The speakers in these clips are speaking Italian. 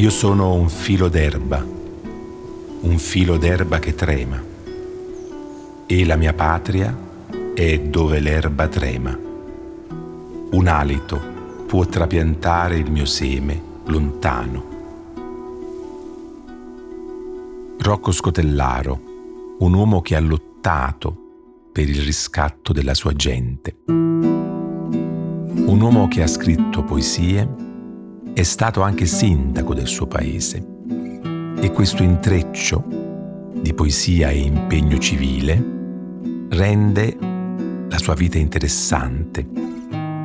Io sono un filo d'erba, un filo d'erba che trema, e la mia patria è dove l'erba trema. Un alito può trapiantare il mio seme lontano. Rocco Scotellaro, un uomo che ha lottato per il riscatto della sua gente. Un uomo che ha scritto poesie, è stato anche sindaco del suo paese. E questo intreccio di poesia e impegno civile rende la sua vita interessante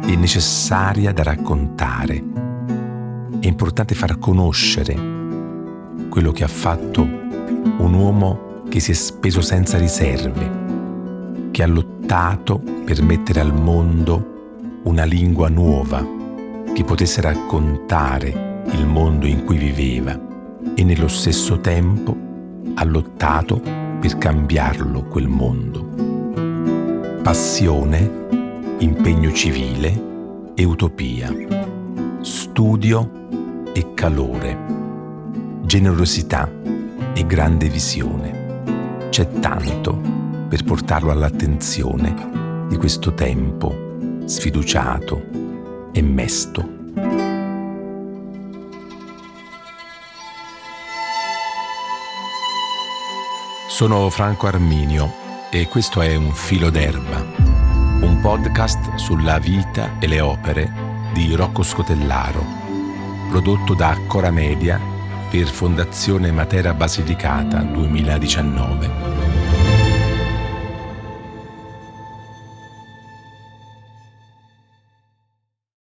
e necessaria da raccontare. È importante far conoscere quello che ha fatto un uomo che si è speso senza riserve, che ha lottato per mettere al mondo una lingua nuova che potesse raccontare il mondo in cui viveva e nello stesso tempo ha lottato per cambiarlo quel mondo. Passione, impegno civile e utopia, studio e calore, generosità e grande visione. C'è tanto per portarlo all'attenzione di questo tempo sfiduciato e mesto. Sono Franco Arminio e questo è Un filo d'erba, un podcast sulla vita e le opere di Rocco Scotellaro, prodotto da Cora Media per Fondazione Matera Basilicata 2019.